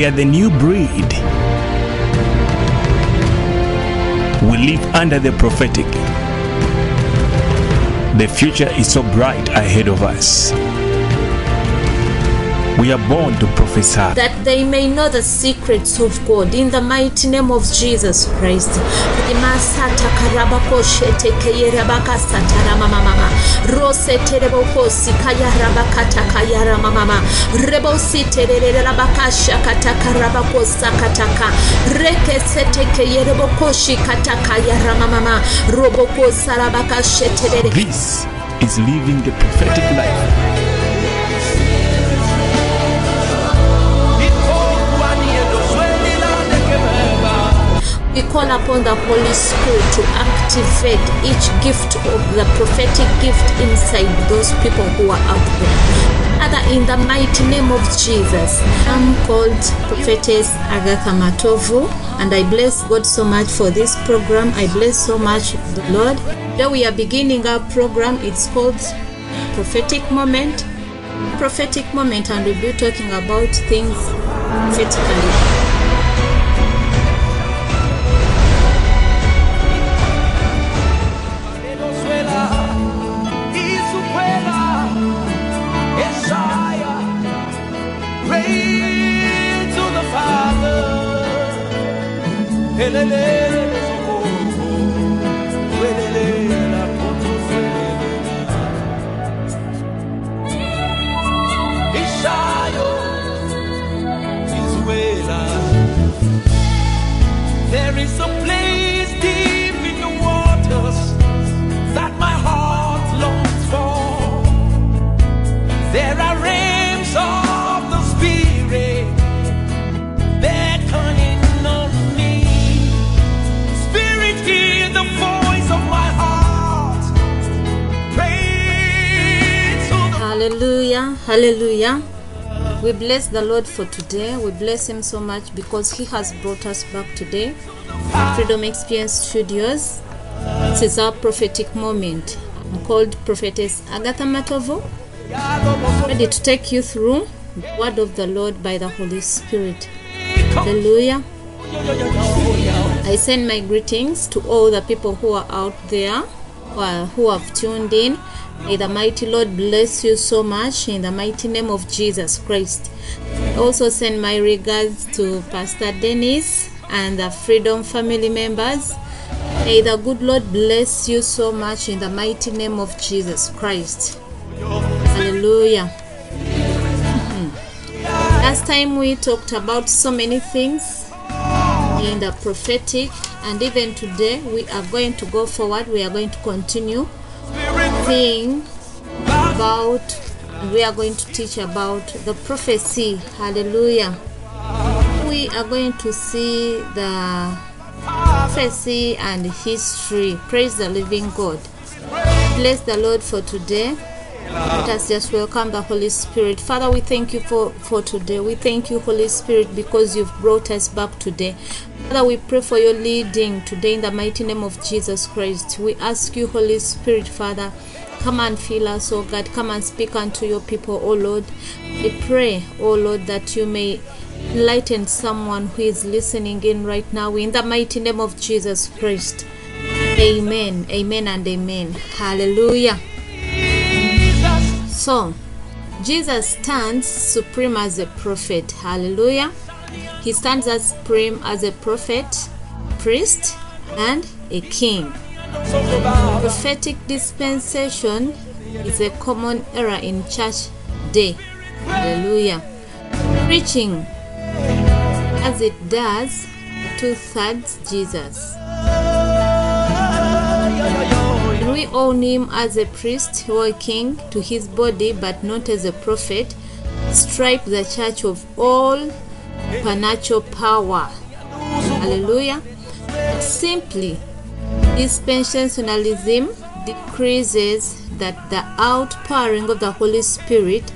We are the new breed. We live under the prophetic. The future is so bright ahead of us. We are born to prophesy. that they may know the secrets of God in the mighty name of Jesus Christ. This is living the prophetic life. We call upon the Holy Spirit to activate each gift of the prophetic gift inside those people who are out there. Father, in the mighty name of Jesus, I'm called Prophetess Agatha Matovu, and I bless God so much for this program. I bless so much the Lord. Today we are beginning our program. It's called Prophetic Moment. Prophetic Moment, and we'll be talking about things prophetically. There Hallelujah. We bless the Lord for today. We bless Him so much because He has brought us back today. Freedom Experience Studios. This is our prophetic moment. I'm called Prophetess Agatha Matovu, ready to take you through the word of the Lord by the Holy Spirit. Hallelujah. I send my greetings to all the people who are out there who, who have tuned in. May the mighty Lord bless you so much in the mighty name of Jesus Christ. Also send my regards to Pastor Dennis and the Freedom family members. May the good Lord bless you so much in the mighty name of Jesus Christ. Hallelujah. Hmm. Last time we talked about so many things in the prophetic, and even today we are going to go forward. We are going to continue thing about we are going to teach about the prophecy hallelujah we are going to see the prophecy and history praise the living god bless the lord for today let us just welcome the Holy Spirit. Father, we thank you for, for today. We thank you, Holy Spirit, because you've brought us back today. Father, we pray for your leading today in the mighty name of Jesus Christ. We ask you, Holy Spirit, Father, come and fill us, oh God. Come and speak unto your people, oh Lord. We pray, oh Lord, that you may enlighten someone who is listening in right now in the mighty name of Jesus Christ. Amen, amen, and amen. Hallelujah. So, Jesus stands supreme as a prophet. Hallelujah. He stands as supreme as a prophet, priest, and a king. Prophetic dispensation is a common error in church day. Hallelujah. Preaching as it does, two thirds Jesus. We own him as a priest or a king to his body, but not as a prophet. Stripe the church of all supernatural power. Hallelujah. Simply, dispensationalism decreases that the outpouring of the Holy Spirit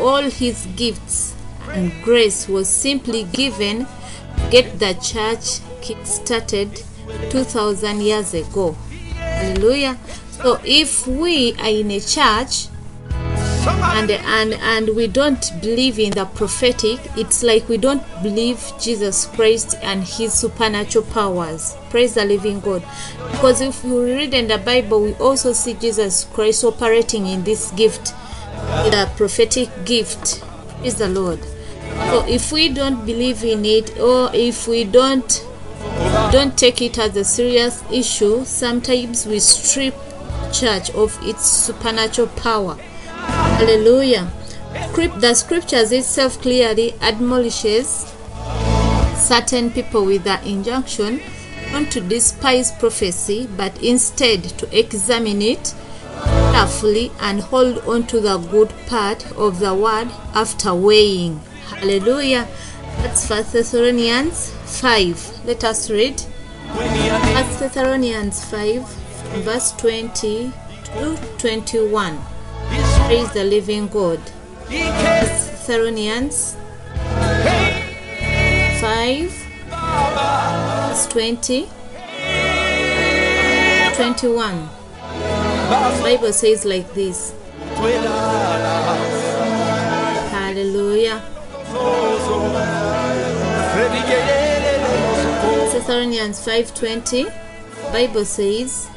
all his gifts and grace was simply given get the church kick-started 2000 years ago hallelujah so if we are in a church and and and we don't believe in the prophetic. It's like we don't believe jesus christ and his supernatural powers. Praise the living god. Because if you read in the bible we also see jesus christ operating in this gift the prophetic gift. Praise the lord. So if we don't believe in it or if we don't don't take it as a serious issue sometimes we strip church of its supernatural power hallelujah. The scriptures itself clearly admonishes certain people with the injunction not to despise prophecy but instead to examine it carefully and hold on to the good part of the word after weighing. Hallelujah. That's first thessalonians 5 let us read. First thessalonians 5 verse 20 to 21 praise the living god. Thessalonians 5 verse 20 21 bible says like this. Hallelujah. Thessalonians 5.20 bible says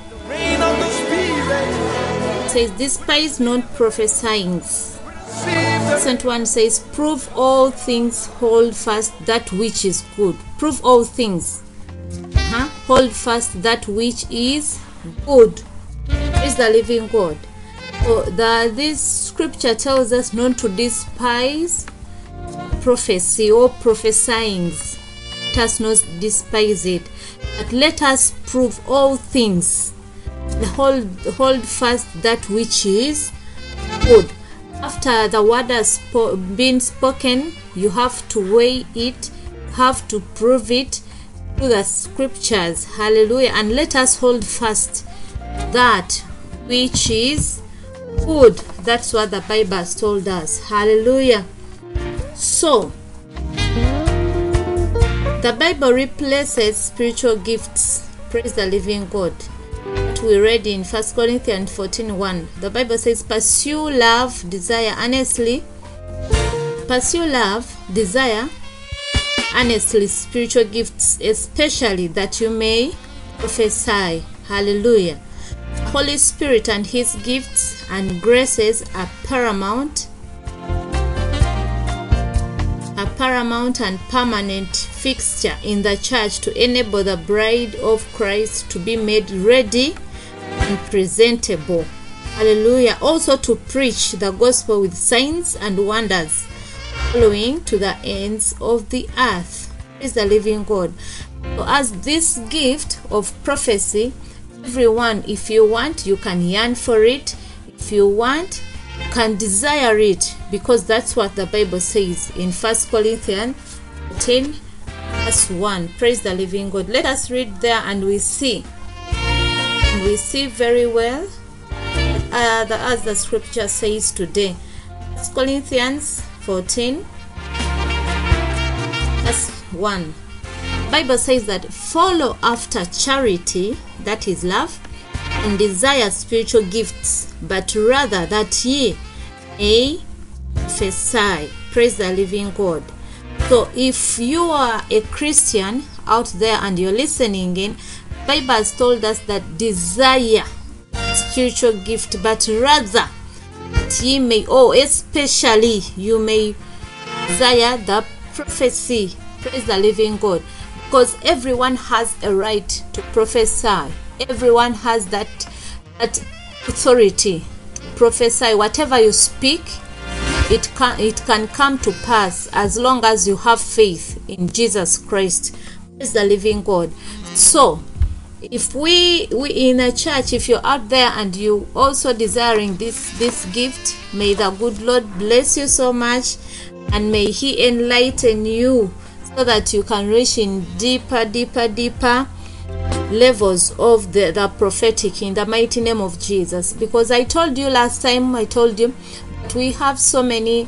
says despise not prophesying Second one says, Prove all things, hold fast that which is good. Prove all things. Huh? Hold fast that which is good. Is the living God. So the, this scripture tells us not to despise prophecy or prophesying. Let us not despise it, but let us prove all things. Hold, hold fast that which is good. After the word has spo- been spoken, you have to weigh it, have to prove it through the scriptures. Hallelujah. And let us hold fast that which is good. That's what the Bible has told us. Hallelujah. So, the Bible replaces spiritual gifts. Praise the living God. We read in 1 Corinthians 14 1. The Bible says, Pursue love, desire earnestly. Pursue love, desire earnestly spiritual gifts, especially that you may prophesy. Hallelujah. Holy Spirit and His gifts and graces are paramount a paramount and permanent fixture in the church to enable the bride of Christ to be made ready and presentable. Hallelujah. Also to preach the gospel with signs and wonders following to the ends of the earth. Praise the living God. So as this gift of prophecy, everyone, if you want, you can yearn for it. If you want, you can desire it because that's what the Bible says in First Corinthians 10 verse 1. Praise the living God. Let us read there and we see. We see very well uh, the, as the scripture says today. Corinthians 14 verse 1. Bible says that follow after charity, that is love, and desire spiritual gifts, but rather that ye may prophesy. Praise the living God. So if you are a Christian out there and you're listening in, Bible has told us that desire spiritual gift, but rather that ye may, oh, especially you may desire the prophecy. Praise the living God. Because everyone has a right to prophesy. Everyone has that that authority to prophesy. Whatever you speak, it can it can come to pass as long as you have faith in Jesus Christ. Praise the living God. So if we we in a church if you're out there and you also desiring this this gift may the good lord bless you so much and may he enlighten you so that you can reach in deeper deeper deeper levels of the, the prophetic in the mighty name of jesus. Because i told you last time i told you that we have so many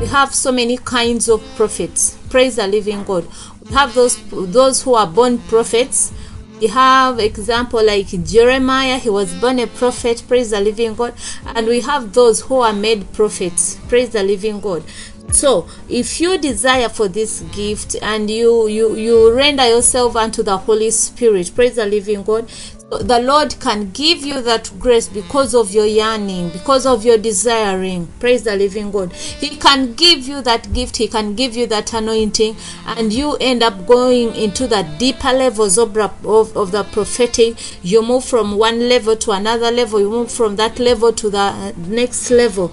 we have so many kinds of prophets. Praise the living god. We have those those who are born prophets we have example like jeremiah he was born a prophet praise the living god. And we have those who are made prophets praise the living god. So if you desire for this gift and you you you render yourself unto the holy spirit praise the living god the lord can give you that grace because of your yearning because of your desiring. Praise the living god. He can give you that gift he can give you that anointing and you end up going into the deeper levels of, of, of the prophetic. You move from one level to another level you move from that level to the uh, next level.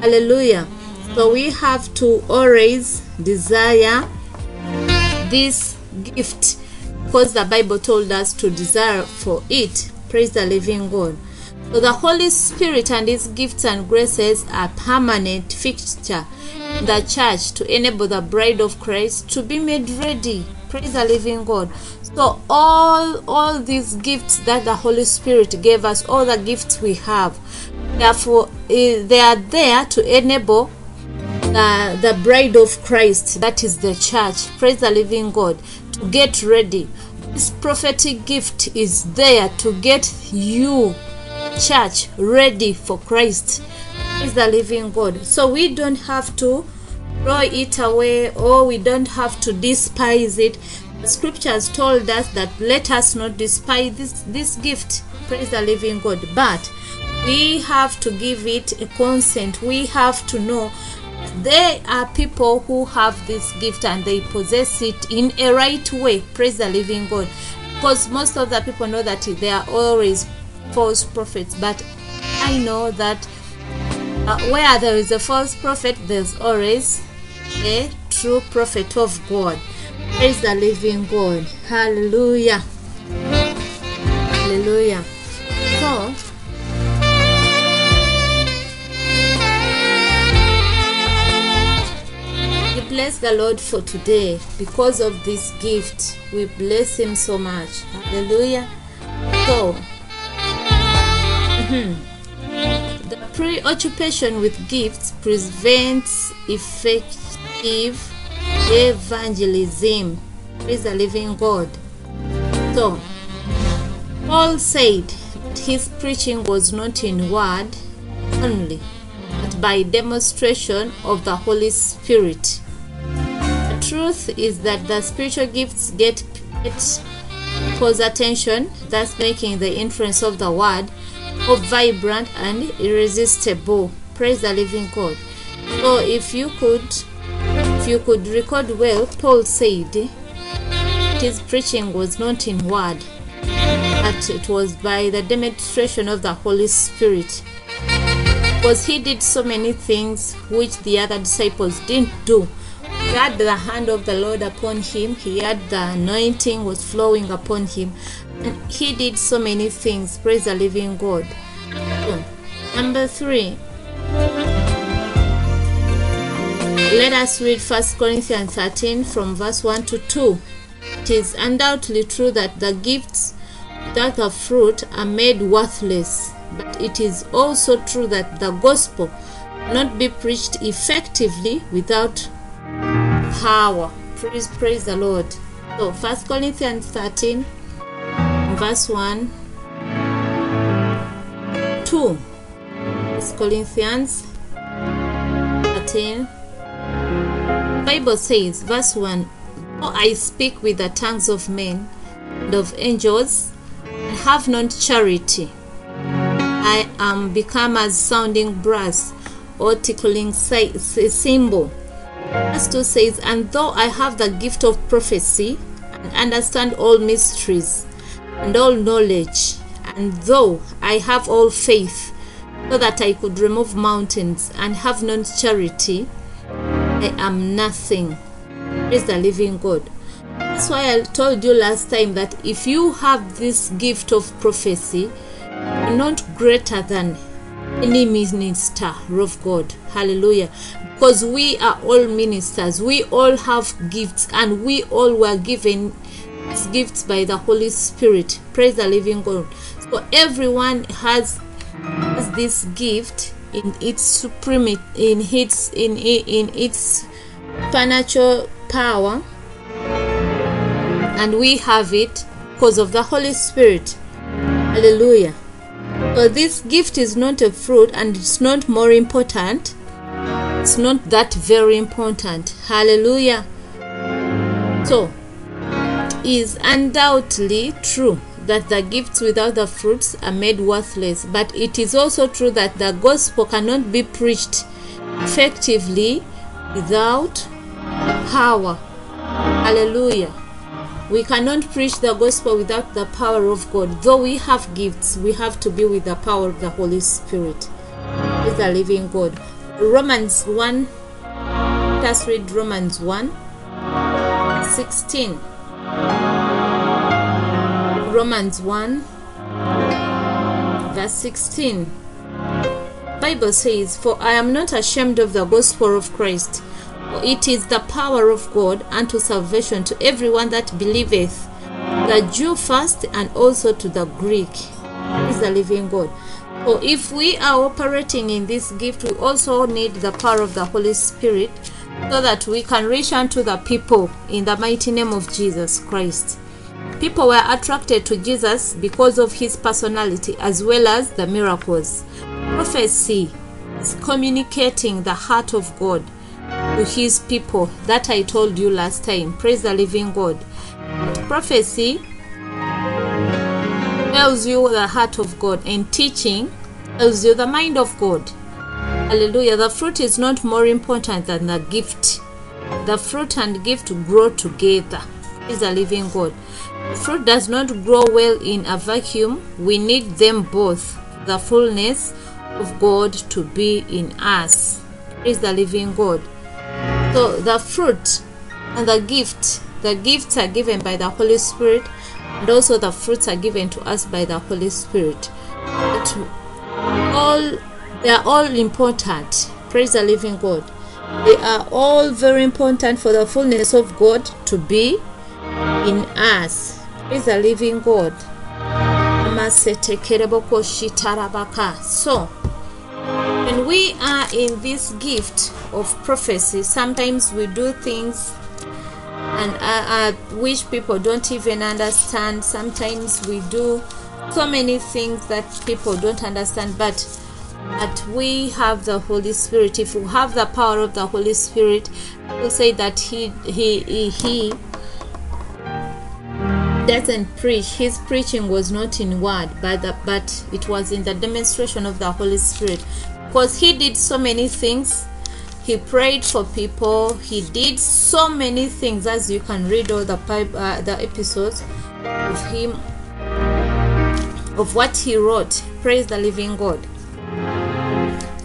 Hallelujah. So we have to always desire this gift because the Bible told us to desire for it. Praise the living God. So the Holy Spirit and His gifts and graces are permanent fixture in the church to enable the bride of Christ to be made ready. Praise the living God. So all all these gifts that the Holy Spirit gave us, all the gifts we have, therefore eh, they are there to enable the, the bride of Christ, that is the church. Praise the living God. To get ready. This prophetic gift is there to get you, church, ready for Christ. Praise the living God. So we don't have to throw it away or we don't have to despise it. The scriptures told us that let us not despise this, this gift. Praise the living God. But we have to give it a consent. We have to know there are people who have this gift and they possess it in a right way. Praise the living god. Because most of the people know that they are always false prophets but i know that uh, where there is a false prophet there's always a true prophet of god. Praise the living god. Hallelujah. Hallelujah. So bless the Lord for today because of this gift. We bless Him so much. Hallelujah. So, mhm. the preoccupation with gifts prevents effective evangelism. Praise the living God. So, Paul said his preaching was not in word only, but by demonstration of the Holy Spirit truth is that the spiritual gifts get, Paul's attention, thus making the influence of the word more vibrant and irresistible. Praise the living God. So if you could if you could record well, Paul said his preaching was not in word, but it was by the demonstration of the Holy Spirit. Because he did so many things which the other disciples didn't do had the hand of the Lord upon him, he had the anointing was flowing upon him, and he did so many things. Praise the living God. Number three. Let us read 1 Corinthians 13 from verse 1 to 2. It is undoubtedly true that the gifts that are fruit are made worthless, but it is also true that the gospel not be preached effectively without power. Praise, praise the Lord. So, First Corinthians 13, verse 1, 2. First Corinthians 13. Bible says, verse 1, Though I speak with the tongues of men and of angels, and have not charity, I am become as sounding brass or tickling cymbal. Verse 2 says, And though I have the gift of prophecy, and understand all mysteries, and all knowledge, and though I have all faith, so that I could remove mountains, and have not charity, I am nothing. Praise the living God. That's why I told you last time that if you have this gift of prophecy, you're not greater than any minister of God. Hallelujah. Because we are all ministers, we all have gifts, and we all were given gifts by the Holy Spirit. Praise the living God. So everyone has, has this gift in its supreme in its in in its supernatural power and we have it because of the Holy Spirit. Hallelujah. So this gift is not a fruit and it's not more important. It's not that very important. Hallelujah. So, it is undoubtedly true that the gifts without the fruits are made worthless, but it is also true that the gospel cannot be preached effectively without power. Hallelujah. We cannot preach the gospel without the power of God. Though we have gifts, we have to be with the power of the Holy Spirit. Is the living God. Romans 1. Let us read Romans 1 16. Romans 1 verse 16. Bible says, For I am not ashamed of the gospel of Christ, it is the power of God unto salvation to everyone that believeth, the Jew first and also to the Greek. Is the living God. So if we are operating in this gift, we also need the power of the Holy Spirit so that we can reach unto the people in the mighty name of Jesus Christ. People were attracted to Jesus because of his personality as well as the miracles. Prophecy is communicating the heart of God to his people that I told you last time. Praise the living God. Prophecy tells you the heart of God, and teaching tells you the mind of God. Hallelujah. The fruit is not more important than the gift. The fruit and gift grow together. Is the living God. Fruit does not grow well in a vacuum. We need them both. The fullness of God to be in us. Is the living God. So the fruit and the gift, the gifts are given by the Holy Spirit, and also the fruits are given to us by the Holy Spirit. But all they are all important. Praise the living God. They are all very important for the fullness of God to be in us. Praise the living God. So, when we are in this gift of prophecy, sometimes we do things and I, I wish people don't even understand. Sometimes we do so many things that people don't understand, but but we have the Holy Spirit. If we have the power of the Holy Spirit, we say that he he he, he doesn't preach. His preaching was not in word, but the, but it was in the demonstration of the Holy Spirit, because he did so many things. He prayed for people. He did so many things, as you can read all the uh, the episodes of him of what he wrote. Praise the living God.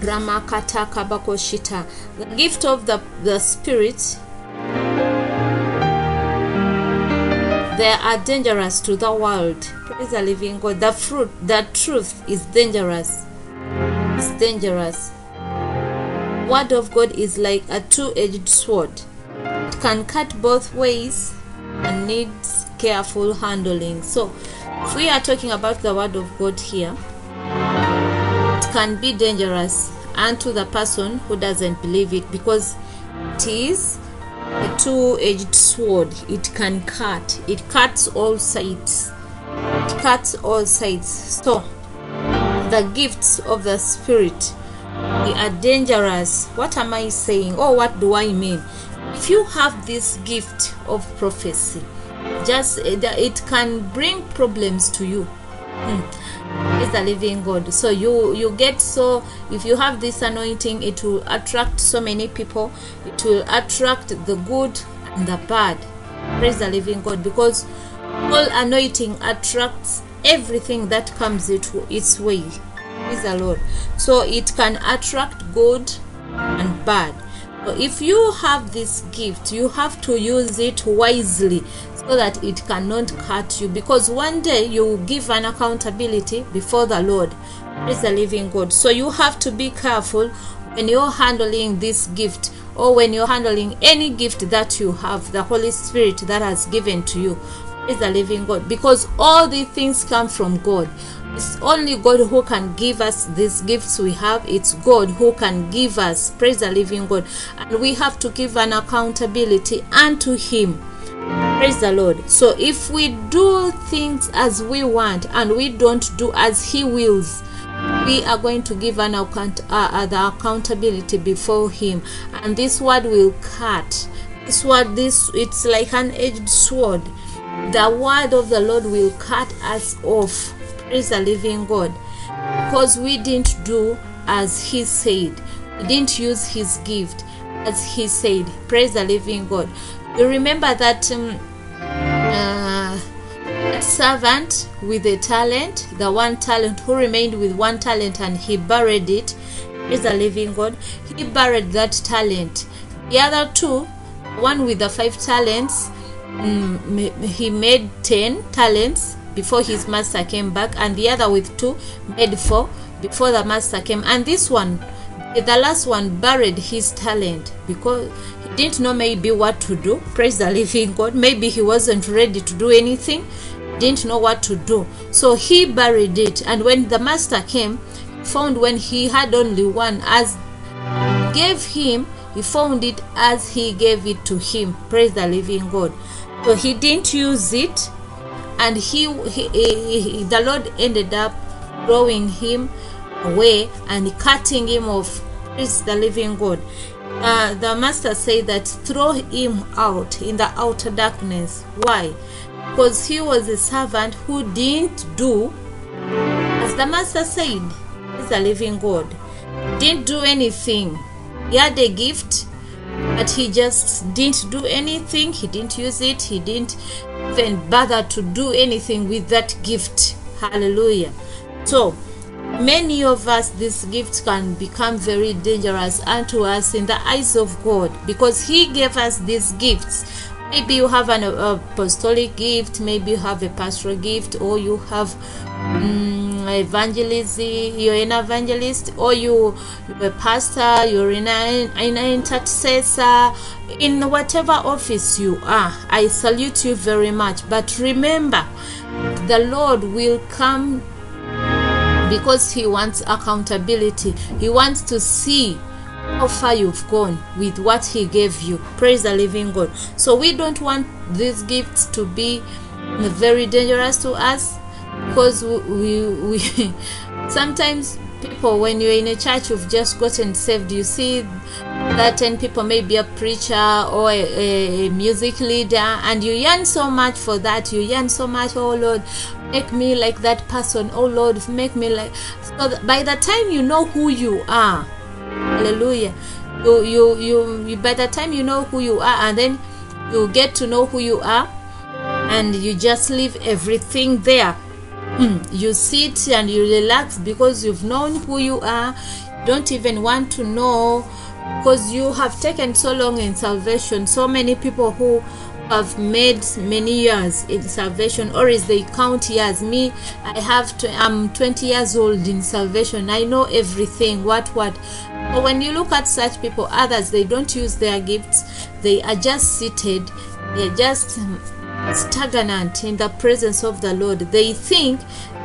Ramakataka Bakoshita. The gift of the, the Spirit. They are dangerous to the world. Praise the living God. The fruit, the truth is dangerous. It's dangerous. Word of God is like a two-edged sword. It can cut both ways and needs careful handling. So, if we are talking about the word of God here, it can be dangerous unto the person who doesn't believe it because it is a two-edged sword. It can cut. It cuts all sides. It cuts all sides. So the gifts of the spirit they are dangerous. What am i saying? Oh what do i mean? If you have this gift of prophecy just it can bring problems to you hmm. is the living god. So you you get so if you have this anointing it will attract so many people. It will attract the good and the bad. Praise the living god because all anointing attracts everything that comes into its way. Praise the lord. So it can attract good and bad. If you have this gift you have to use it wisely so that it cannot cut you because one day you will give an accountability before the lord praise the living god so you have to be careful when you're handling this gift or when you're handling any gift that you have the holy spirit that has given to you praise the living god because all these things come from god it's only God who can give us these gifts we have. It's God who can give us, praise the living God. And we have to give an accountability unto Him. Praise the Lord. So if we do things as we want and we don't do as He wills, we are going to give an account, uh, uh, the accountability before Him, and this word will cut. This word, this it's like an edged sword. The word of the Lord will cut us off. Praise the living God, because we didn't do as He said. We didn't use His gift as He said. Praise the living God. You remember that. Um, that servant with a talent, the one talent who remained with one talent and he buried it, is a living God. He buried that talent. The other two, one with the five talents, mm, he made ten talents before his master came back, and the other with two made four before the master came. And this one, the last one, buried his talent because he didn't know maybe what to do. Praise the living God. Maybe he wasn't ready to do anything, didn't know what to do. So he buried it. And when the master came, found when he had only one, as gave him, he found it as he gave it to him. Praise the living God. So he didn't use it, and he, he, he- he- the Lord ended up throwing him away and cutting him off. Praise the living God. Uh, the master said that throw him out in the outer darkness. Why? Because he was a servant who didn't do as the master said. He's a living God. Didn't do anything. He had a gift, but he just didn't do anything. He didn't use it. He didn't even bother to do anything with that gift. Hallelujah. So, many of us, this gift can become very dangerous unto us in the eyes of God because He gave us these gifts. Maybe you have an apostolic gift, maybe you have a pastoral gift, or you have um, evangelism, you're an evangelist, or you, you're a pastor, you're an intercessor, in whatever office you are. I salute you very much. But remember, the Lord will come because he wants accountability. He wants to see how far you've gone with what he gave you. Praise the living god. So we don't want these gifts to be very dangerous to us because we, we, we sometimes people when you're in a church you've just gotten saved. You see that 10 people maybe a preacher or a, a music leader and you yearn so much for that. You yearn so much oh lord make me like that person. Oh lord make me like so by the time you know who you are hallelujah you, you you you by the time you know who you are and then you get to know who you are and you just leave everything there. Mm, you sit and you relax because you've known who you are. Don't even want to know because you have taken so long in salvation. So many people who have made many years in salvation or is they count years? Me i have to i'm 20 years old in salvation. I know everything. What what? But when you look at such people others they don't use their gifts. They are just seated. They're just stagnant in the presence of the Lord. They think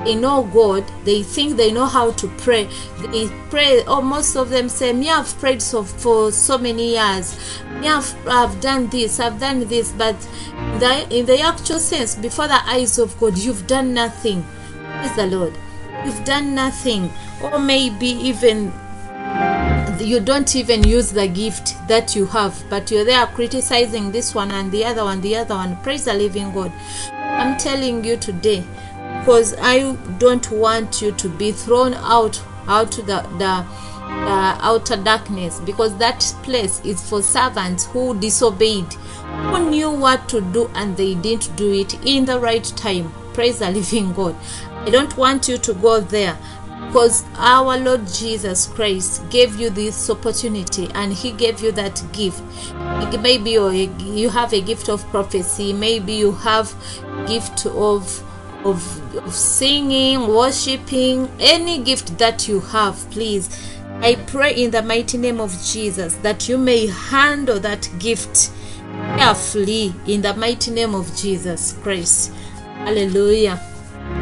they know God. They think they know how to pray. They pray. Oh, most of them say, "Me, I've prayed so for so many years. Me, I've, I've done this. I've done this." But the, in the actual sense, before the eyes of God, you've done nothing. Praise the Lord. You've done nothing, or maybe even you don't even use the gift that you have, but you're there criticizing this one and the other one, the other one. Praise the living God. I'm telling you today, because I don't want you to be thrown out out to the, the the outer darkness because that place is for servants who disobeyed who knew what to do and they didn't do it in the right time praise the living god i don't want you to go there because our Lord Jesus Christ gave you this opportunity and He gave you that gift. Maybe you have a gift of prophecy, maybe you have gift of of, of singing, worshiping, any gift that you have, please. I pray in the mighty name of Jesus that you may handle that gift carefully in the mighty name of Jesus Christ. Hallelujah.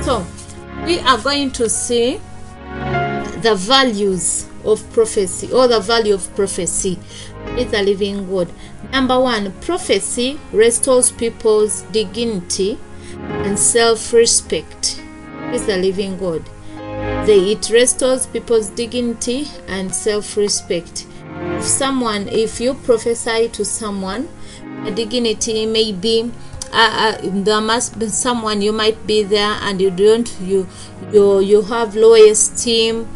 So, we are going to see the values of prophecy or the value of prophecy is a living God. Number one, prophecy restores people's dignity and self respect. Is the living God. They, it restores people's dignity and self respect. If someone, if you prophesy to someone, a dignity may be uh, uh, there must be someone you might be there and you don't you you you have low esteem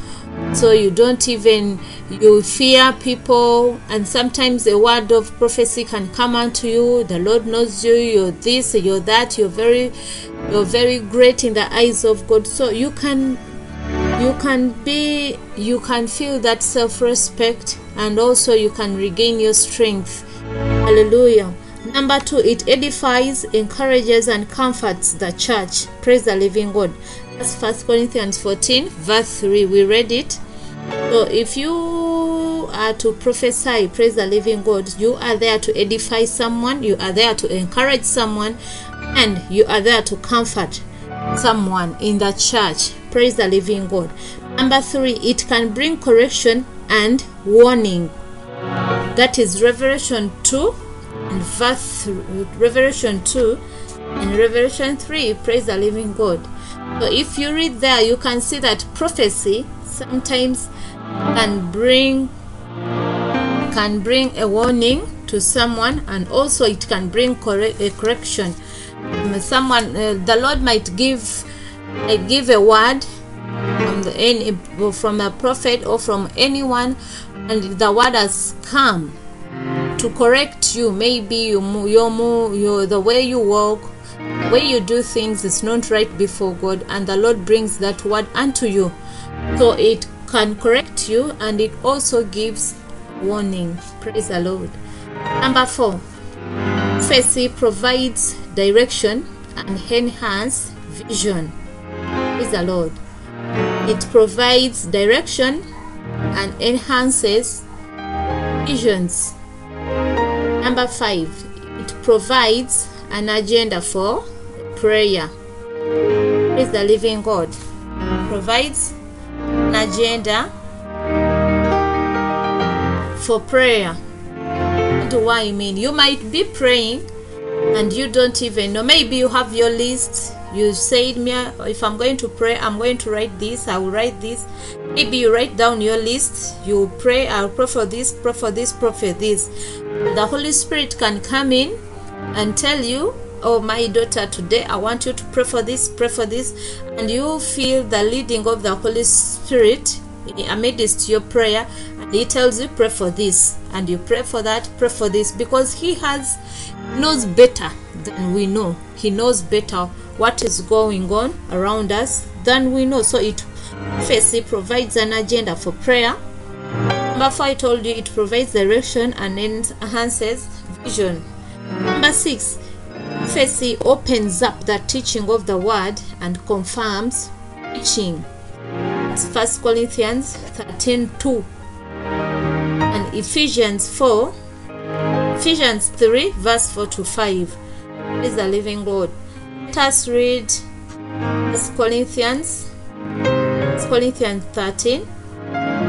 so you don't even you fear people and sometimes a word of prophecy can come unto you the lord knows you you're this you're that you're very you're very great in the eyes of god. So you can you can be you can feel that self-respect and also you can regain your strength. Hallelujah number two it edifies encourages and comforts the church praise the living god that's first corinthians 14 verse 3 we read it so if you are to prophesy praise the living god you are there to edify someone you are there to encourage someone and you are there to comfort someone in the church. Praise the living God. Number three, it can bring correction and warning. That is Revelation 2 and verse Revelation 2 and Revelation 3. Praise the living God. So if you read there, you can see that prophecy sometimes can bring can bring a warning to someone and also it can bring corre- a correction someone uh, the lord might give uh, give a word from the any from a prophet or from anyone and the word has come to correct you maybe you your your the way you walk the way you do things is not right before god and the lord brings that word unto you. So it can correct you and it also gives warning. Praise the lord. Number four. Prophecy provides direction and enhance vision. Praise the lord. It provides direction and enhances visions number five it provides an agenda for prayer praise the living god provides an agenda for prayer what do I mean? You might be praying and you don't even know. Maybe you have your list. You said, me, if I'm going to pray, I'm going to write this, I will write this. Maybe you write down your list. You pray, I'll pray for this, pray for this, pray for this. The Holy Spirit can come in and tell you, Oh, my daughter, today I want you to pray for this, pray for this. And you feel the leading of the Holy Spirit amidst your prayer and he tells you pray for this and you pray for that pray for this because he has knows better than we know he knows better what is going on around us than we know so it firstly provides an agenda for prayer. Number four i told you it provides direction and enhances vision. Number six firstly opens up the teaching of the word and confirms preaching First Corinthians 13 2 and Ephesians 4 Ephesians 3 verse 4 to 5 is the living God. Let us read First Corinthians First Corinthians 13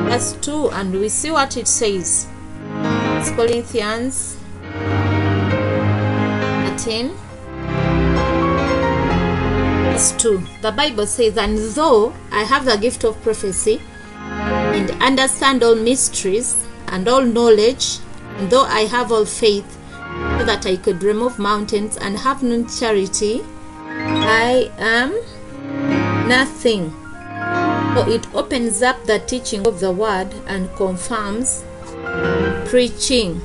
verse 2 and we see what it says. First Corinthians 13 verse 2 the bible says and though i have the gift of prophecy and understand all mysteries and all knowledge and though i have all faith so that i could remove mountains and have no charity i am nothing so it opens up the teaching of the word and confirms preaching.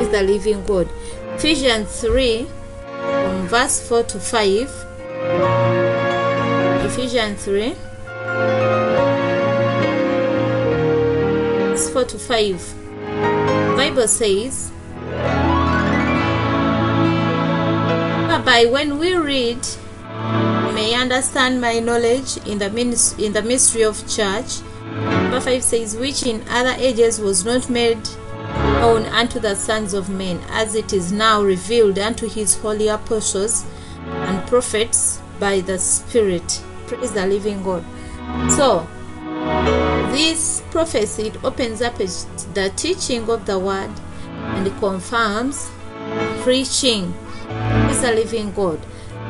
Is the living god ephesians 3 from verse 4 to 5 Ephesians 3 verse 4 to 5 Bible says by when we read may understand my knowledge in the minis- in the mystery of church Number 5 says which in other ages was not made known unto the sons of men as it is now revealed unto his holy apostles and prophets by the Spirit. Praise the living God. So, this prophecy it opens up the teaching of the word and confirms preaching. Is a living God.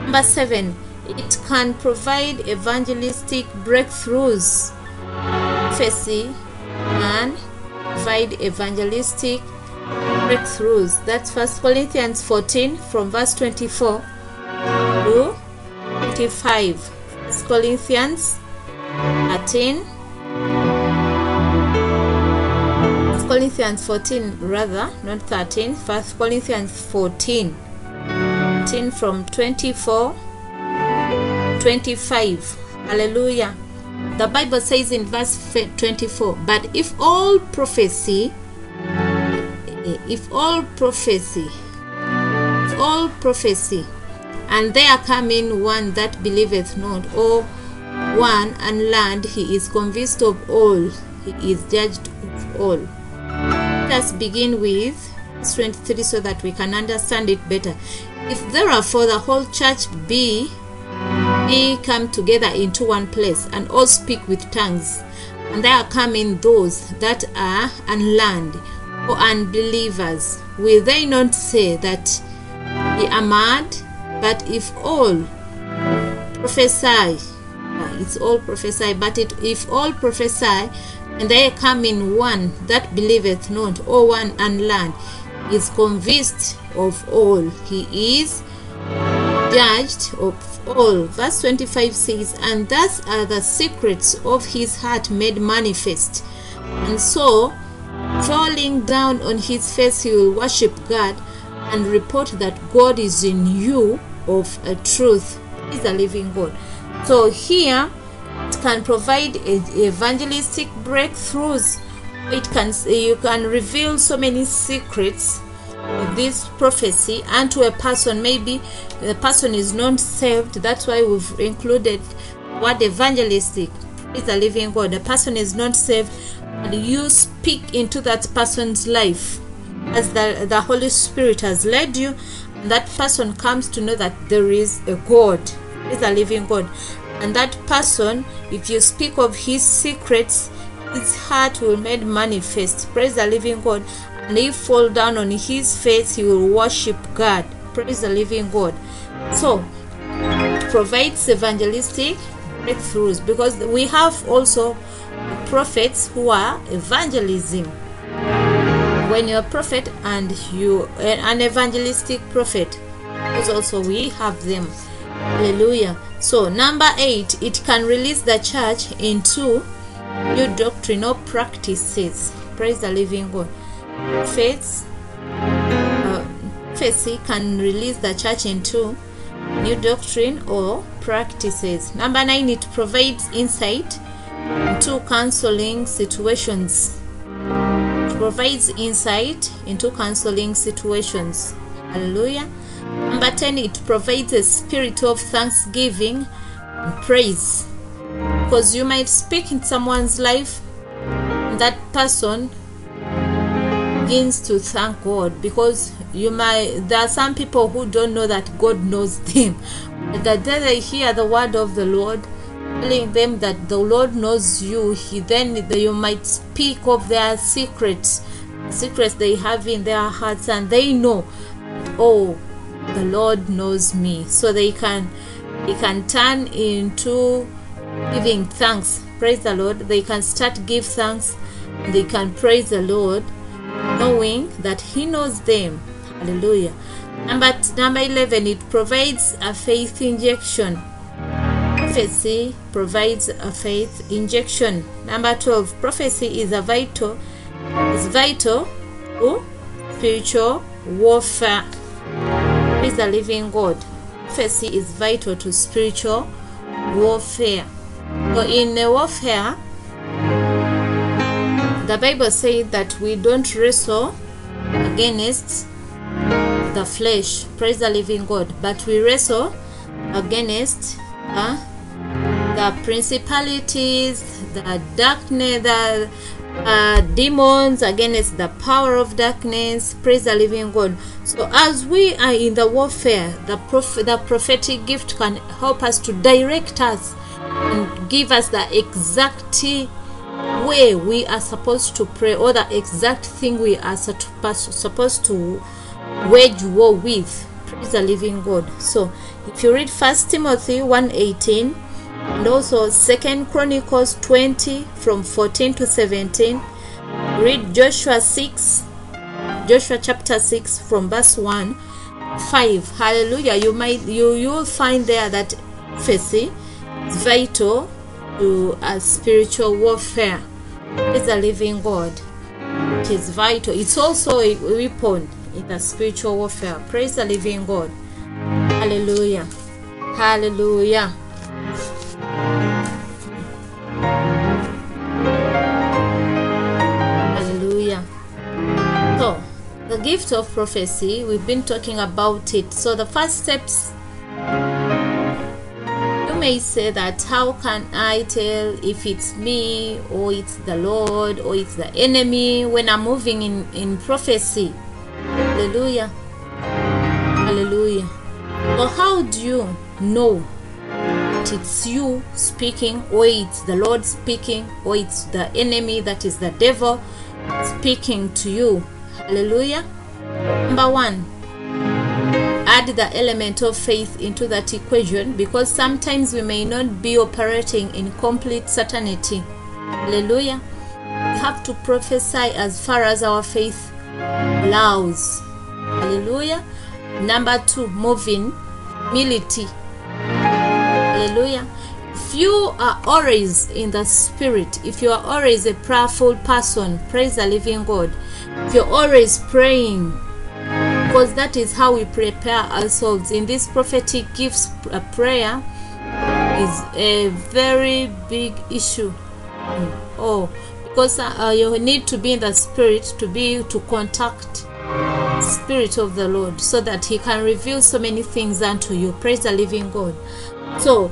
Number seven, it can provide evangelistic breakthroughs. Prophecy can provide evangelistic breakthroughs. That's First Corinthians 14 from verse 24 to 25. First Corinthians 13. First Corinthians 14 rather, not 13. First Corinthians 14. 14 from 24 25 hallelujah. The bible says in verse 24 but if all prophecy eh, if all prophecy if all prophecy and there come in one that believeth not or one and unlearned he is convinced of all he is judged of all. Let us begin with verse 23 so that we can understand it better. If therefore the whole church be be come together into one place and all speak with tongues. And there come in those that are unlearned or unbelievers. Will they not say that ye are mad? But if all prophesy uh, it's all prophesy but it, if all prophesy and there come in one that believeth not or one unlearned is convinced of all he is judged of all. Verse 25 says, And thus are the secrets of his heart made manifest. And so, falling down on his face, he will worship God and report that God is in you of a truth. He's a living God. So here, it can provide evangelistic breakthroughs. It can you can reveal so many secrets this prophecy unto a person. Maybe the person is not saved. That's why we've included what evangelistic is a living god. The person is not saved and you speak into that person's life as the, the holy spirit has led you and that person comes to know that there is a god is a living god. And that person if you speak of his secrets his heart will made manifest. Praise the living god and he fall down on his face he will worship god. Praise the living god. So provides evangelistic breakthroughs. Because we have also prophets who are evangelism. When you're a prophet and you an evangelistic prophet because also we have them. Hallelujah. So number eight it can release the church into new doctrinal practices. Praise the living god faith uh, can release the church into new doctrine or practices. Number nine it provides insight into counseling situations. It provides insight into counseling situations. Hallelujah. Number 10 it provides a spirit of thanksgiving and praise. Because you might speak in someone's life that person begins to thank god because you might there are some people who don't know that god knows them. But the day they hear the word of the lord telling them that the lord knows you. He then you might speak of their secrets secrets they have in their hearts and they know oh the lord knows me. So they can they can turn into giving thanks. Praise the lord. They can start give thanks. They can praise the lord knowing that he knows them. Hallelujah. Number number 11 it provides a faith injection. Prophecy provides a faith injection. Number 12 prophecy is a vital is vital to spiritual warfare. Is the living god. Prophecy is vital to spiritual warfare. So in warfare the bible says that we don't wrestle against the flesh praise the living god but we wrestle against uh, the principalities the darkness the uh, demons against the power of darkness praise the living god. So as we are in the warfare the, prof- the prophetic gift can help us to direct us and give us the exact way we are supposed to pray or the exact thing we are supposed to wage war with. Praise the living god. So if you read first timothy 1.18 and also second chronicles 20 from 14 to 17 read joshua 6 joshua chapter 6 from verse 1 5 hallelujah. You might you you will find there that prophecy is vital to a spiritual warfare. Is the living god. It is vital. It's also a weapon in the spiritual warfare. Praise the living god. Hallelujah. Hallelujah. Hallelujah. So the gift of prophecy we've been talking about it. So the first steps may say that how can i tell if it's me or it's the lord or it's the enemy when i'm moving in in prophecy? Hallelujah. Hallelujah. But how do you know that it's you speaking or it's the lord speaking or it's the enemy that is the devil speaking to you? Hallelujah. Number one add the element of faith into that equation because sometimes we may not be operating in complete certainty. Hallelujah. We have to prophesy as far as our faith allows. Hallelujah. Number two moving. Humility. Hallelujah. If you are always in the spirit if you are always a prayerful person praise the living god. If you're always praying because that is how we prepare ourselves in this prophetic gifts prayer is a very big issue. Oh because uh, you need to be in the spirit to be to contact spirit of the lord so that he can reveal so many things unto you. Praise the living god. So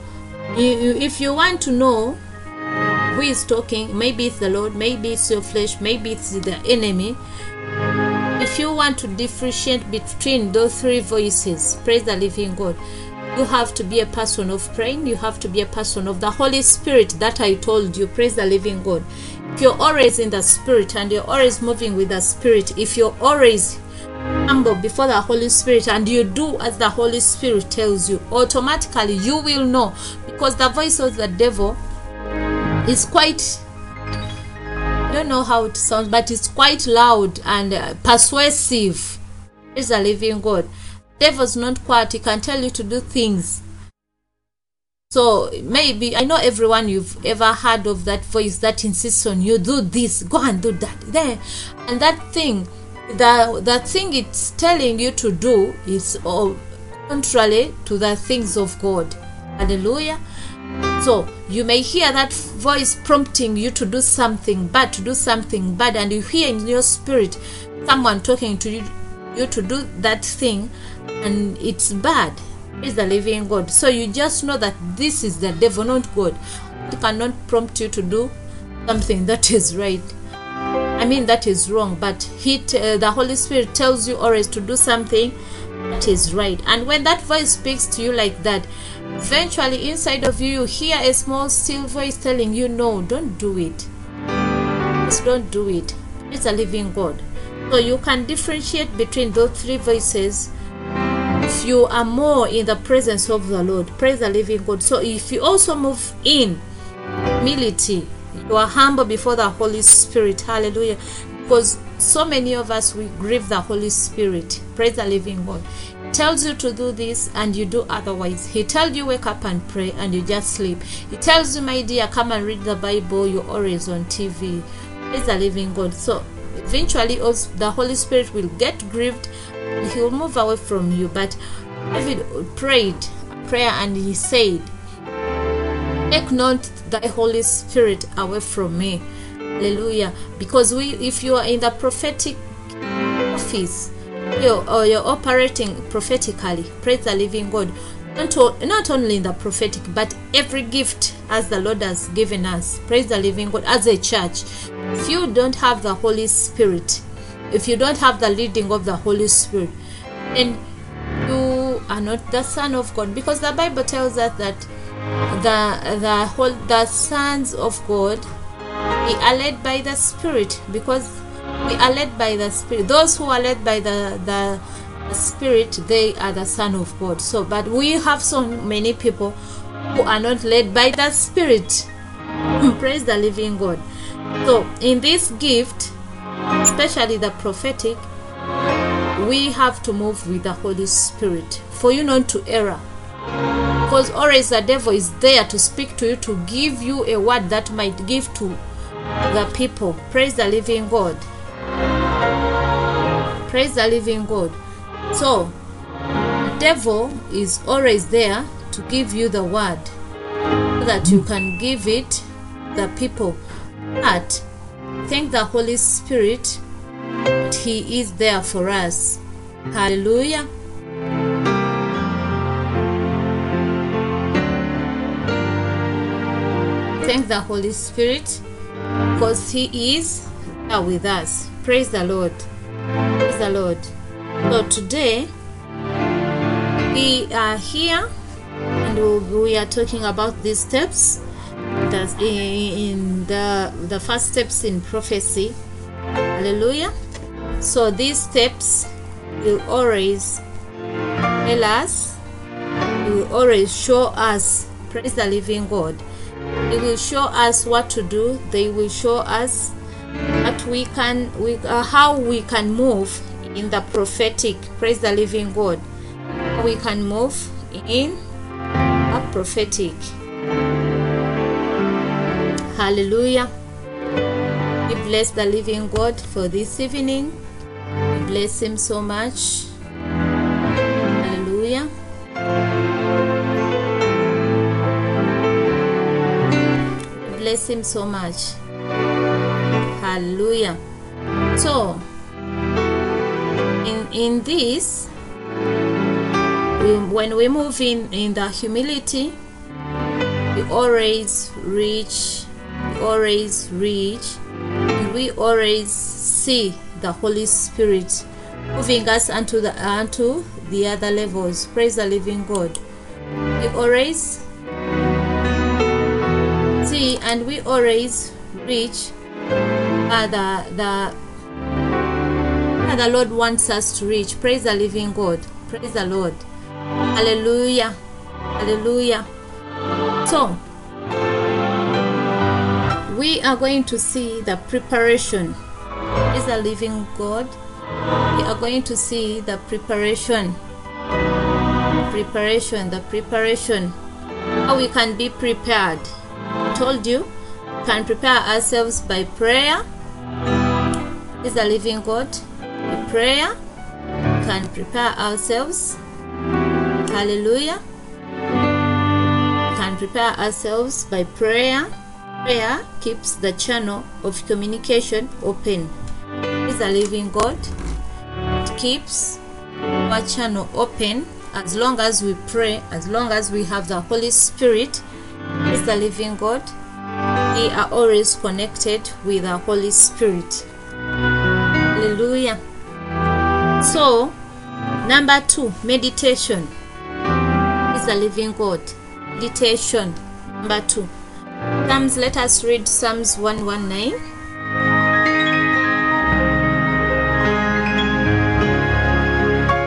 you, you, if you want to know who is talking maybe it's the lord maybe it's your flesh maybe it's the enemy if you want to differentiate between those three voices praise the living god. You have to be a person of praying. You have to be a person of the holy spirit that i told you. Praise the living god. If you're always in the spirit and you're always moving with the spirit if you're always humble before the holy spirit and you do as the holy spirit tells you automatically you will know because the voice of the devil is quite don't know how it sounds, but it's quite loud and uh, persuasive. Is a living God. Devil's not quiet. He can tell you to do things. So maybe I know everyone you've ever heard of that voice that insists on you do this, go and do that. There, and that thing, the the thing it's telling you to do is all contrary to the things of God. Hallelujah. So you may hear that voice prompting you to do something bad, to do something bad, and you hear in your spirit someone talking to you, you to do that thing, and it's bad. Is the living God. So you just know that this is the devil, not God. He cannot prompt you to do something that is right. I mean that is wrong, but he, uh, the Holy Spirit tells you always to do something that is right. And when that voice speaks to you like that, eventually inside of you you hear a small still voice telling you no don't do it. Just don't do it. It's a living god. So you can differentiate between those three voices if you are more in the presence of the lord. Praise the living god. So if you also move in humility you are humble before the holy spirit. Hallelujah. Because so many of us we grieve the holy spirit. Praise the living god tells you to do this and you do otherwise. He tells you wake up and pray and you just sleep. He tells you, my dear, come and read the Bible. You're always on TV. He's a living God. So eventually, also, the Holy Spirit will get grieved. He will move away from you. But David prayed prayer and he said, "Take not thy Holy Spirit away from me." Hallelujah. Because we, if you are in the prophetic office you're, or uh, you're operating prophetically. Praise the living god. Not, not only in the prophetic but every gift as the lord has given us. Praise the living god. As a church if you don't have the holy spirit if you don't have the leading of the holy spirit then you are not the son of god. Because the bible tells us that the the whole the sons of god we are led by the spirit. Because we are led by the spirit. Those who are led by the the, spirit they are the son of god. So but we have so many people who are not led by the spirit. Praise the living god. So in this gift especially the prophetic we have to move with the holy spirit for you not to error. Because always the devil is there to speak to you to give you a word that might give to the people. Praise the living god praise the living god so the devil is always there to give you the word so that you can give it the people but thank the holy spirit that he is there for us hallelujah thank the Holy Spirit because He is with us. Praise the Lord. Praise the Lord. So today we are here and we- are talking about these steps that's in the the first steps in prophecy. Hallelujah. So these steps will always tell us, will always show us, praise the living God. They will show us what to do. They will show us what we can, we, uh, how we can move in the prophetic. Praise the living God. We can move in a prophetic. Hallelujah. We bless the living God for this evening. We bless Him so much. Hallelujah. bless him so much. Hallelujah. So, in in this, we, when we move in in the humility, we always reach, we always reach, we always see the Holy Spirit moving us unto the unto the other levels. Praise the living God. We always see and we always reach the the Lord wants us to reach. Praise the living God. Praise the Lord. Hallelujah. Hallelujah. So we are going to see the preparation. Praise the living God. We are going to see the preparation. Preparation, the preparation. How we can be prepared told you we can prepare ourselves by prayer is the living god. By prayer. Can prepare ourselves. Hallelujah. Can prepare ourselves by prayer. Prayer keeps the channel of communication open. Is the living god. It keeps our channel open as long as we pray as long as we have the holy spirit. Is the living God. We are always connected with the Holy Spirit. Hallelujah. So, number two, meditation is a living God. Meditation. Number two. Psalms, let us read Psalms 119.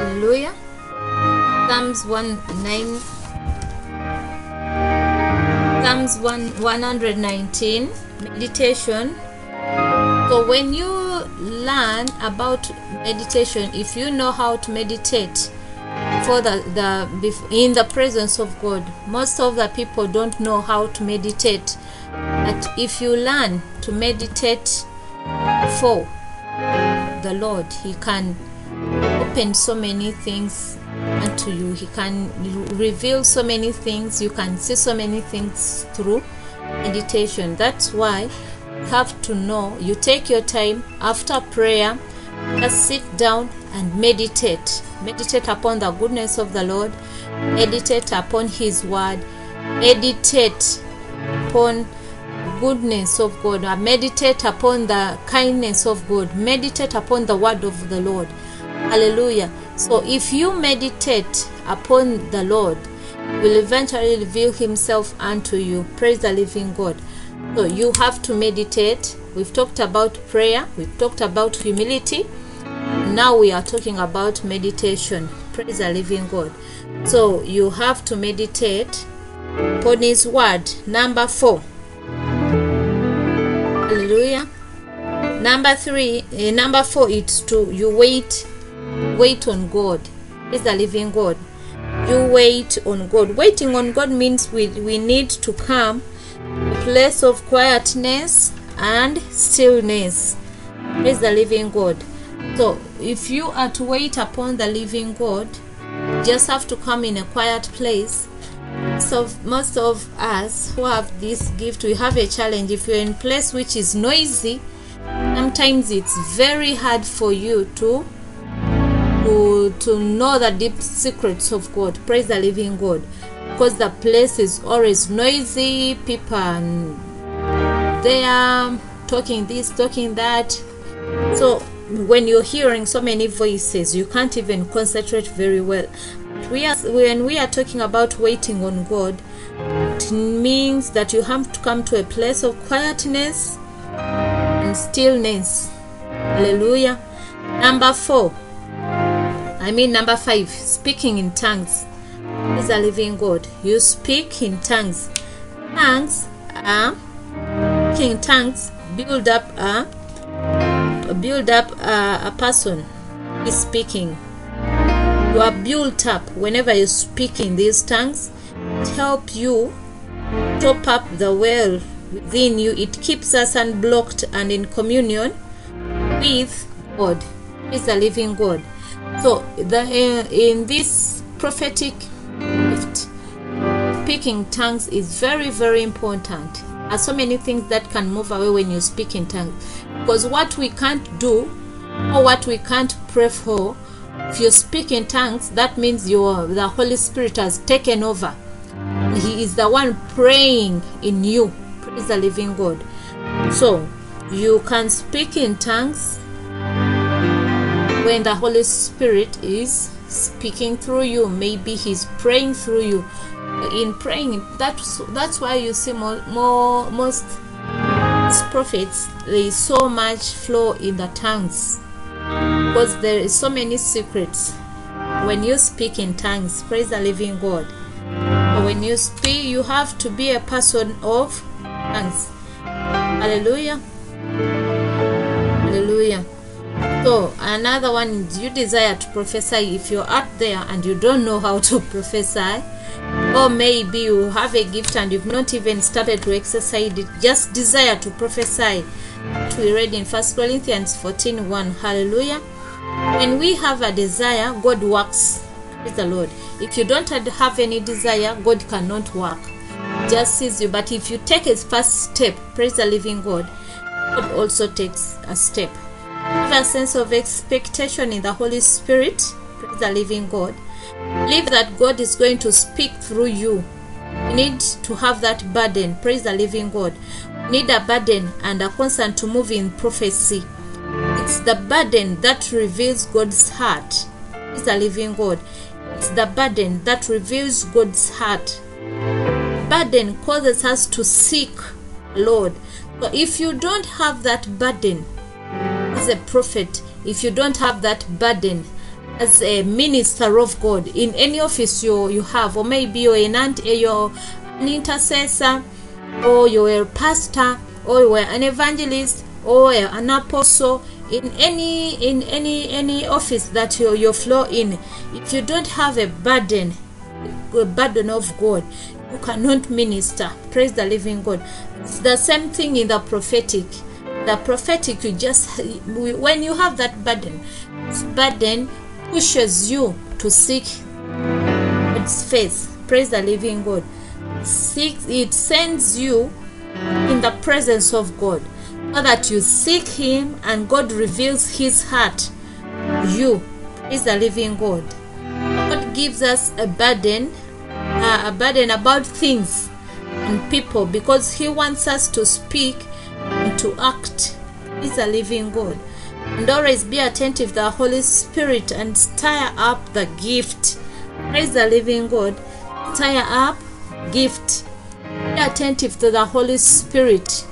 Hallelujah. Psalms 19. Psalms 1, 119 meditation. So when you learn about meditation, if you know how to meditate for the, the in the presence of God, most of the people don't know how to meditate. But if you learn to meditate for the Lord, He can open so many things unto you. He can reveal so many things. You can see so many things through meditation. That's why have to know. You take your time after prayer, just sit down and meditate. Meditate upon the goodness of the Lord. Meditate upon His word. Meditate upon goodness of God. Meditate upon the kindness of God. Meditate upon the word of the Lord. Hallelujah. So if you meditate upon the Lord, will eventually reveal himself unto you. Praise the living God. So you have to meditate. We've talked about prayer, we've talked about humility. Now we are talking about meditation. Praise the living God. So you have to meditate upon His word. Number four. Hallelujah. Number three, eh, number four, it's to you wait, wait on God. Is the living God. You wait on God. Waiting on God means we we need to come place of quietness and stillness. Praise the living God. So if you are to wait upon the living God, just have to come in a quiet place so most of us who have this gift we have a challenge if you're in place which is noisy sometimes it's very hard for you to to to know the deep secrets of god praise the living god because the place is always noisy people they are talking this talking that. So when you're hearing so many voices you can't even concentrate very well. We are when we are talking about waiting on god it means that you have to come to a place of quietness and stillness. Hallelujah. Number four. I mean number five speaking in tongues is a living god you speak in tongues. Tongues are in tongues build up a? Build up a, a person is speaking. You are built up. Whenever you speak in these tongues it help you top up the well within you. It keeps us unblocked and in communion with god. Is a living god. So the uh, in this prophetic speaking tongues is very very important. There are so many things that can move away when you speak in tongues. Because what we can't do or what we can't pray for if you speak in tongues that means your the holy spirit has taken over. He is the one praying in you. Praise the living god. So you can speak in tongues when the holy spirit is speaking through you. Maybe he's praying through you in praying that's that's why you see more, more most prophets there is so much flow in the tongues. Because there is so many secrets. When you speak in tongues praise the living god. When you speak you have to be a person of tongues. Hallelujah. Hallelujah. So another one you desire to prophesy if you're out there and you don't know how to prophesy or maybe you have a gift and you've not even started to exercise it just desire to prophesy we read in first corinthians 14 1 hallelujah. When we have a desire god works. Praise the lord. If you don't have any desire god cannot work. Just sees you. But if you take a first step praise the living god god also takes a step. Have a sense of expectation in the holy spirit praise the living god believe that god is going to speak through you. You need to have that burden. Praise the living god. You need a burden and a concern to move in prophecy. It's the burden that reveals god's heart. Praise the living god. It's the burden that reveals god's heart. Burden causes us to seek lord. So if you don't have that burden as a prophet if you don't have that burden as a minister of god in any office you you have or maybe you're an, ant- eh, you're an intercessor or you're a pastor or you're an evangelist or an apostle in any in any any office that you you flow in if you don't have a burden a burden of god you cannot minister. Praise the living god. It's the same thing in the prophetic. The prophetic you just when you have that burden burden pushes you to seek God's face. Praise the living god. Seek it sends you in the presence of god. So that you seek him and god reveals his heart you. Is the living god. God gives us a burden uh, a burden about things and people because he wants us to speak and to act. Is a living god and always be attentive to the holy spirit and stir up the gift. Praise the living god. Stir up gift. Be attentive to the Holy Spirit.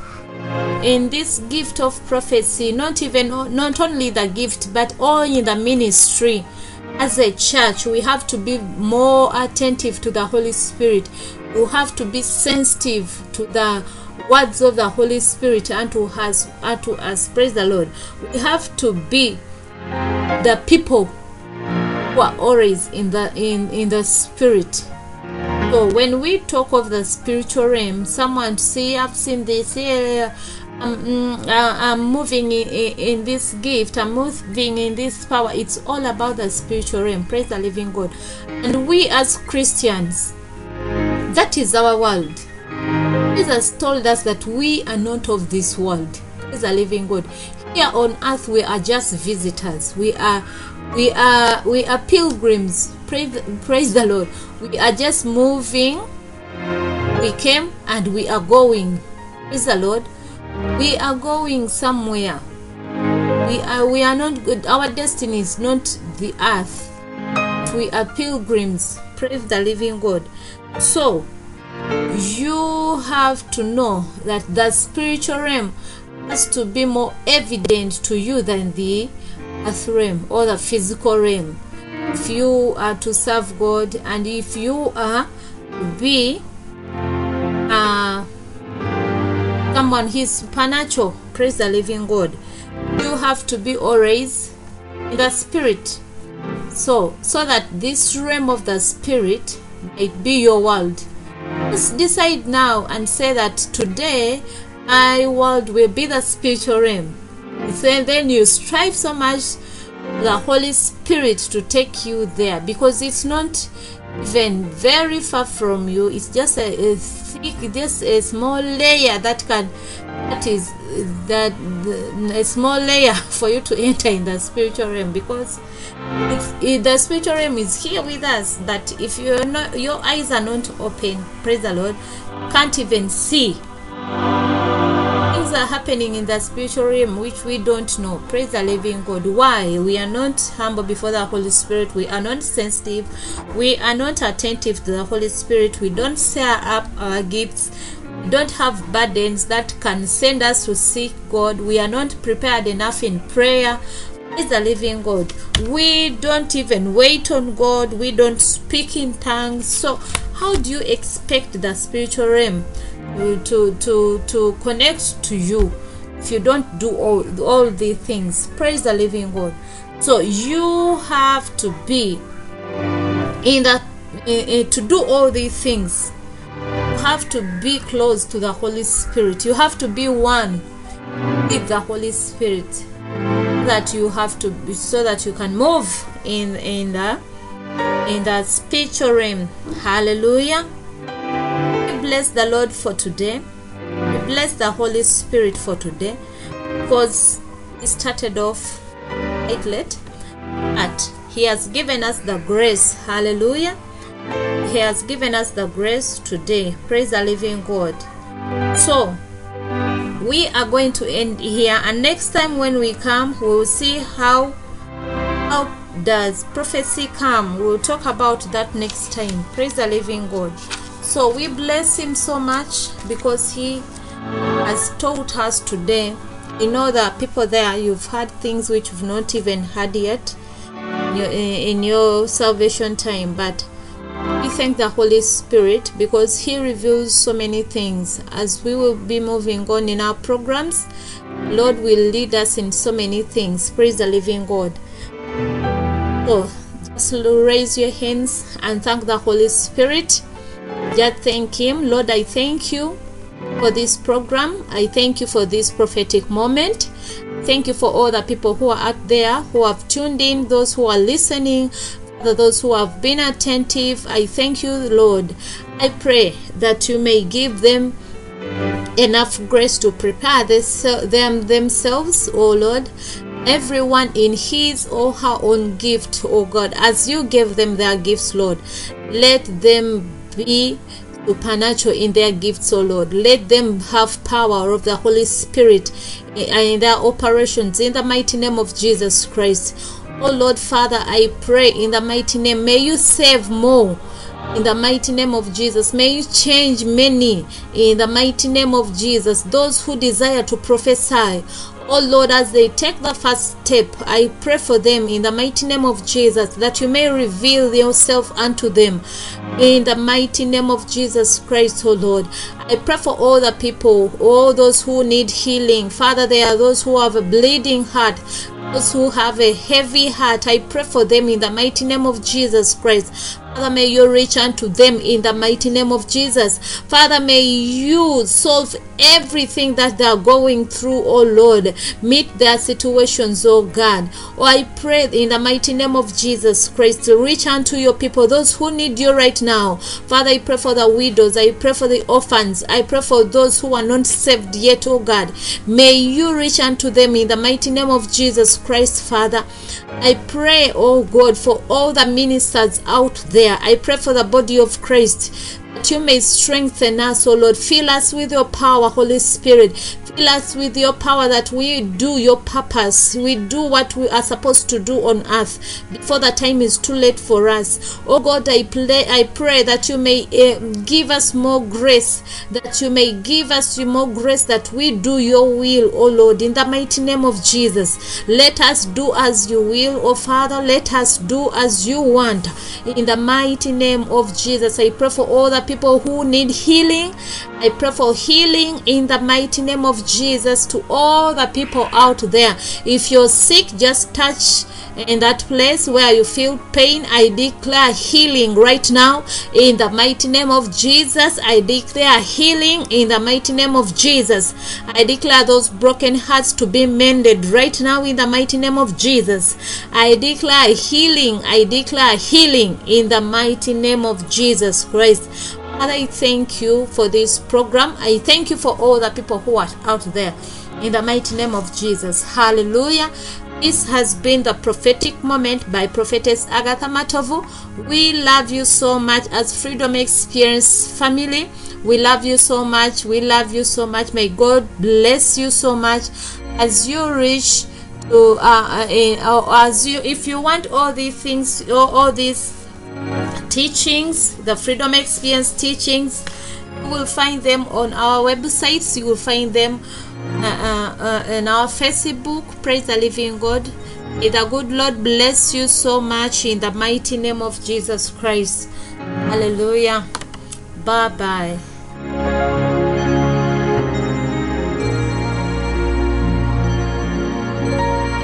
In this gift of prophecy not even not only the gift but all in the ministry. As a church we have to be more attentive to the holy spirit. We have to be sensitive to the words of the holy spirit and to us and to us praise the lord. We have to be the people who are always in the in in the spirit. So when we talk of the spiritual realm someone say i've seen this yeah I'm, mm, I'm moving in, in, in this gift i'm moving in this power. It's all about the spiritual realm. Praise the living god. And we as christians that is our world jesus told us that we are not of this world. Praise the living god. Here on earth we are just visitors. We are we are we are pilgrims. Praise, praise the lord. We are just moving. We came and we are going. Praise the lord. We are going somewhere. We are we are not good. Our destiny is not the earth. We are pilgrims. Praise the living god. So you have to know that the spiritual realm has to be more evident to you than the earth realm or the physical realm. If you are to serve god and if you are to be uh, someone he's supernatural praise the living god you have to be always in the spirit. So so that this realm of the spirit might be your world just decide now and say that today my world will be the spiritual realm. So then you strive so much the holy spirit to take you there because it's not even very far from you. It's just a, a thick just a small layer that can that is that a small layer for you to enter in the spiritual realm because it, the spiritual realm is here with us but if you're not your eyes are not open praise the lord can't even see things are happening in the spiritual realm which we don't know. Praise the living god. Why? We are not humble before the holy spirit. We are not sensitive. We are not attentive to the holy spirit. We don't share up our gifts. Don't have burdens that can send us to seek god. We are not prepared enough in prayer. Is the living God. We don't even wait on God. We don't speak in tongues. So, how do you expect the spiritual realm to to to, connect to you if you don't do all all the things? Praise the living God. So you have to be in that uh, to do all these things. You have to be close to the Holy Spirit. You have to be one with the Holy Spirit that you have to be so that you can move in in the in the spiritual realm hallelujah we bless the lord for today. We bless the holy spirit for today because he started off it late but he has given us the grace. Hallelujah. He has given us the grace today. Praise the living god. So we are going to end here and next time when we come we will see how how does prophecy come. We'll talk about that next time. Praise the living god so we bless him so much because he has taught us today you know that people there you've heard things which you've not even heard yet in your, in your salvation time but we thank the Holy Spirit because He reveals so many things. As we will be moving on in our programs, Lord will lead us in so many things. Praise the living God. So, just raise your hands and thank the Holy Spirit. Just thank Him. Lord, I thank you for this program. I thank you for this prophetic moment. Thank you for all the people who are out there who have tuned in, those who are listening, those who have been attentive. I thank you, Lord. I pray that you may give them enough grace to prepare this, them themselves, oh Lord. Everyone in his or her own gift, oh God, as you gave them their gifts, Lord, let them be supernatural in their gifts, oh Lord. Let them have power of the Holy Spirit in their operations in the mighty name of Jesus Christ. Oh Lord Father, I pray in the mighty name, may you save more in the mighty name of Jesus. May you change many in the mighty name of Jesus. Those who desire to prophesy, Oh Lord, as they take the first step, I pray for them in the mighty name of Jesus that you may reveal yourself unto them. In the mighty name of Jesus Christ, oh Lord. I pray for all the people, all those who need healing. Father, there are those who have a bleeding heart, those who have a heavy heart. I pray for them in the mighty name of Jesus Christ. Father, may you reach unto them in the mighty name of Jesus. Father, may you solve everything that they are going through, oh Lord. Meet their situations, oh God. Oh, I pray in the mighty name of Jesus Christ reach unto your people, those who need you right now. Father, I pray for the widows. I pray for the orphans. I pray for those who are not saved yet, oh God. May you reach unto them in the mighty name of Jesus Christ, Father. I pray, oh God, for all the ministers out there. I pray for the body of Christ that you may strengthen us, O Lord. Fill us with your power, Holy Spirit. Fill us with your power that we do your purpose. We do what we are supposed to do on earth before the time is too late for us. Oh God, I pray, I pray that you may uh, give us more grace, that you may give us more grace that we do your will, oh Lord, in the mighty name of Jesus. Let us do as you will, oh Father. Let us do as you want. In the mighty name of Jesus, I pray for all the people who need healing. I pray for healing in the mighty name of Jesus to all the people out there. If you're sick, just touch in that place where you feel pain. I declare healing right now in the mighty name of Jesus. I declare healing in the mighty name of Jesus. I declare those broken hearts to be mended right now in the mighty name of Jesus. I declare healing. I declare healing in the mighty name of Jesus Christ. Father, I thank you for this program. I thank you for all the people who are out there. In the mighty name of Jesus. Hallelujah. This has been the prophetic moment by Prophetess Agatha Matovu. We love you so much as Freedom Experience family. We love you so much. We love you so much. May God bless you so much as you reach to uh, uh, uh, as you if you want all these things all, all these teachings, the Freedom Experience teachings. You will find them on our websites. You will find them uh, uh, uh, in our Facebook. Praise the Living God. May the good Lord bless you so much in the mighty name of Jesus Christ. Hallelujah. Bye bye.